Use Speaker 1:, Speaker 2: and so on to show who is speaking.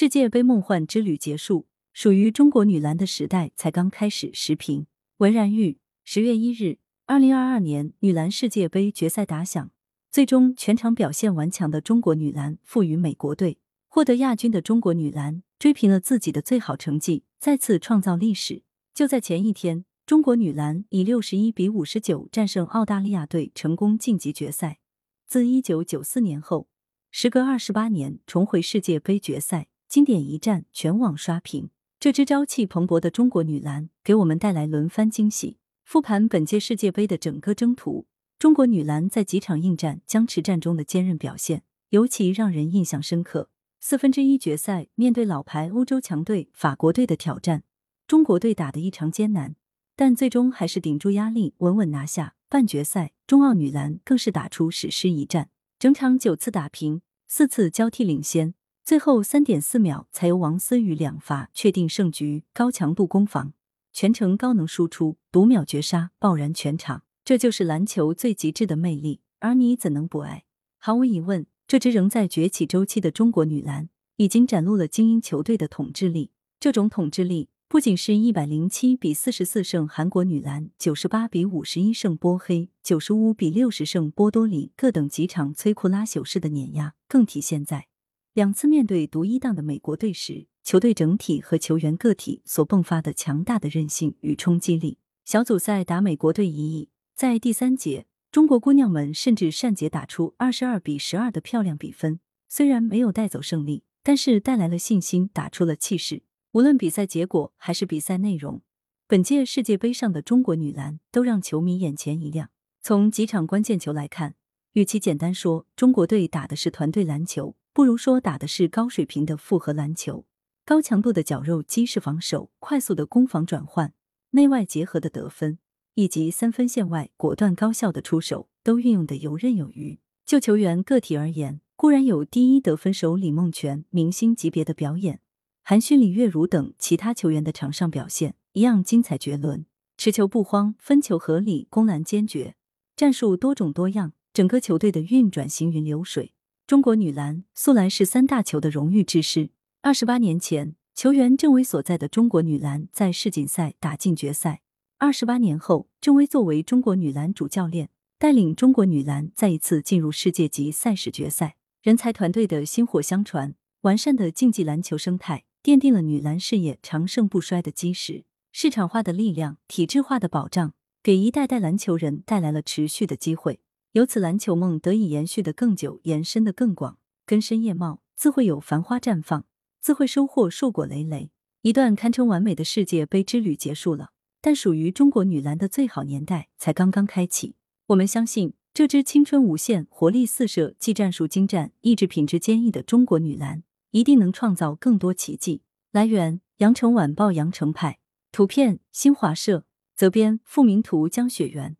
Speaker 1: 世界杯梦幻之旅结束，属于中国女篮的时代才刚开始。时评：文然玉。十月一日，二零二二年女篮世界杯决赛打响，最终全场表现顽强的中国女篮负于美国队，获得亚军的中国女篮追平了自己的最好成绩，再次创造历史。就在前一天，中国女篮以六十一比五十九战胜澳大利亚队，成功晋级决赛。自一九九四年后，时隔二十八年重回世界杯决赛。经典一战，全网刷屏。这支朝气蓬勃的中国女篮给我们带来轮番惊喜。复盘本届世界杯的整个征途，中国女篮在几场应战、僵持战中的坚韧表现，尤其让人印象深刻。四分之一决赛，面对老牌欧洲强队法国队的挑战，中国队打得异常艰难，但最终还是顶住压力，稳稳拿下。半决赛，中澳女篮更是打出史诗一战，整场九次打平，四次交替领先。最后三点四秒才由王思雨两罚确定胜局，高强度攻防，全程高能输出，读秒绝杀，爆燃全场。这就是篮球最极致的魅力，而你怎能不爱？毫无疑问，这支仍在崛起周期的中国女篮，已经展露了精英球队的统治力。这种统治力，不仅是一百零七比四十四胜韩国女篮，九十八比五十一胜波黑，九十五比六十胜波多黎各等几场摧枯拉朽式的碾压，更体现在。两次面对独一档的美国队时，球队整体和球员个体所迸发的强大的韧性与冲击力。小组赛打美国队一役，在第三节，中国姑娘们甚至善节打出二十二比十二的漂亮比分。虽然没有带走胜利，但是带来了信心，打出了气势。无论比赛结果还是比赛内容，本届世界杯上的中国女篮都让球迷眼前一亮。从几场关键球来看，与其简单说中国队打的是团队篮球。不如说打的是高水平的复合篮球，高强度的绞肉机式防守，快速的攻防转换，内外结合的得分，以及三分线外果断高效的出手，都运用的游刃有余。就球员个体而言，固然有第一得分手李梦泉明星级别的表演，韩旭、李月如等其他球员的场上表现一样精彩绝伦，持球不慌，分球合理，攻篮坚决，战术多种多样，整个球队的运转行云流水。中国女篮素来是三大球的荣誉之师。二十八年前，球员郑薇所在的中国女篮在世锦赛打进决赛。二十八年后，郑薇作为中国女篮主教练，带领中国女篮再一次进入世界级赛事决赛。人才团队的薪火相传，完善的竞技篮球生态，奠定了女篮事业长盛不衰的基石。市场化的力量、体制化的保障，给一代代篮球人带来了持续的机会。由此，篮球梦得以延续的更久，延伸的更广，根深叶茂，自会有繁花绽放，自会收获硕果累累。一段堪称完美的世界杯之旅结束了，但属于中国女篮的最好年代才刚刚开启。我们相信，这支青春无限、活力四射、技战术精湛、意志品质坚毅的中国女篮，一定能创造更多奇迹。来源：羊城晚报羊城派，图片：新华社，责编：付明图，江雪源。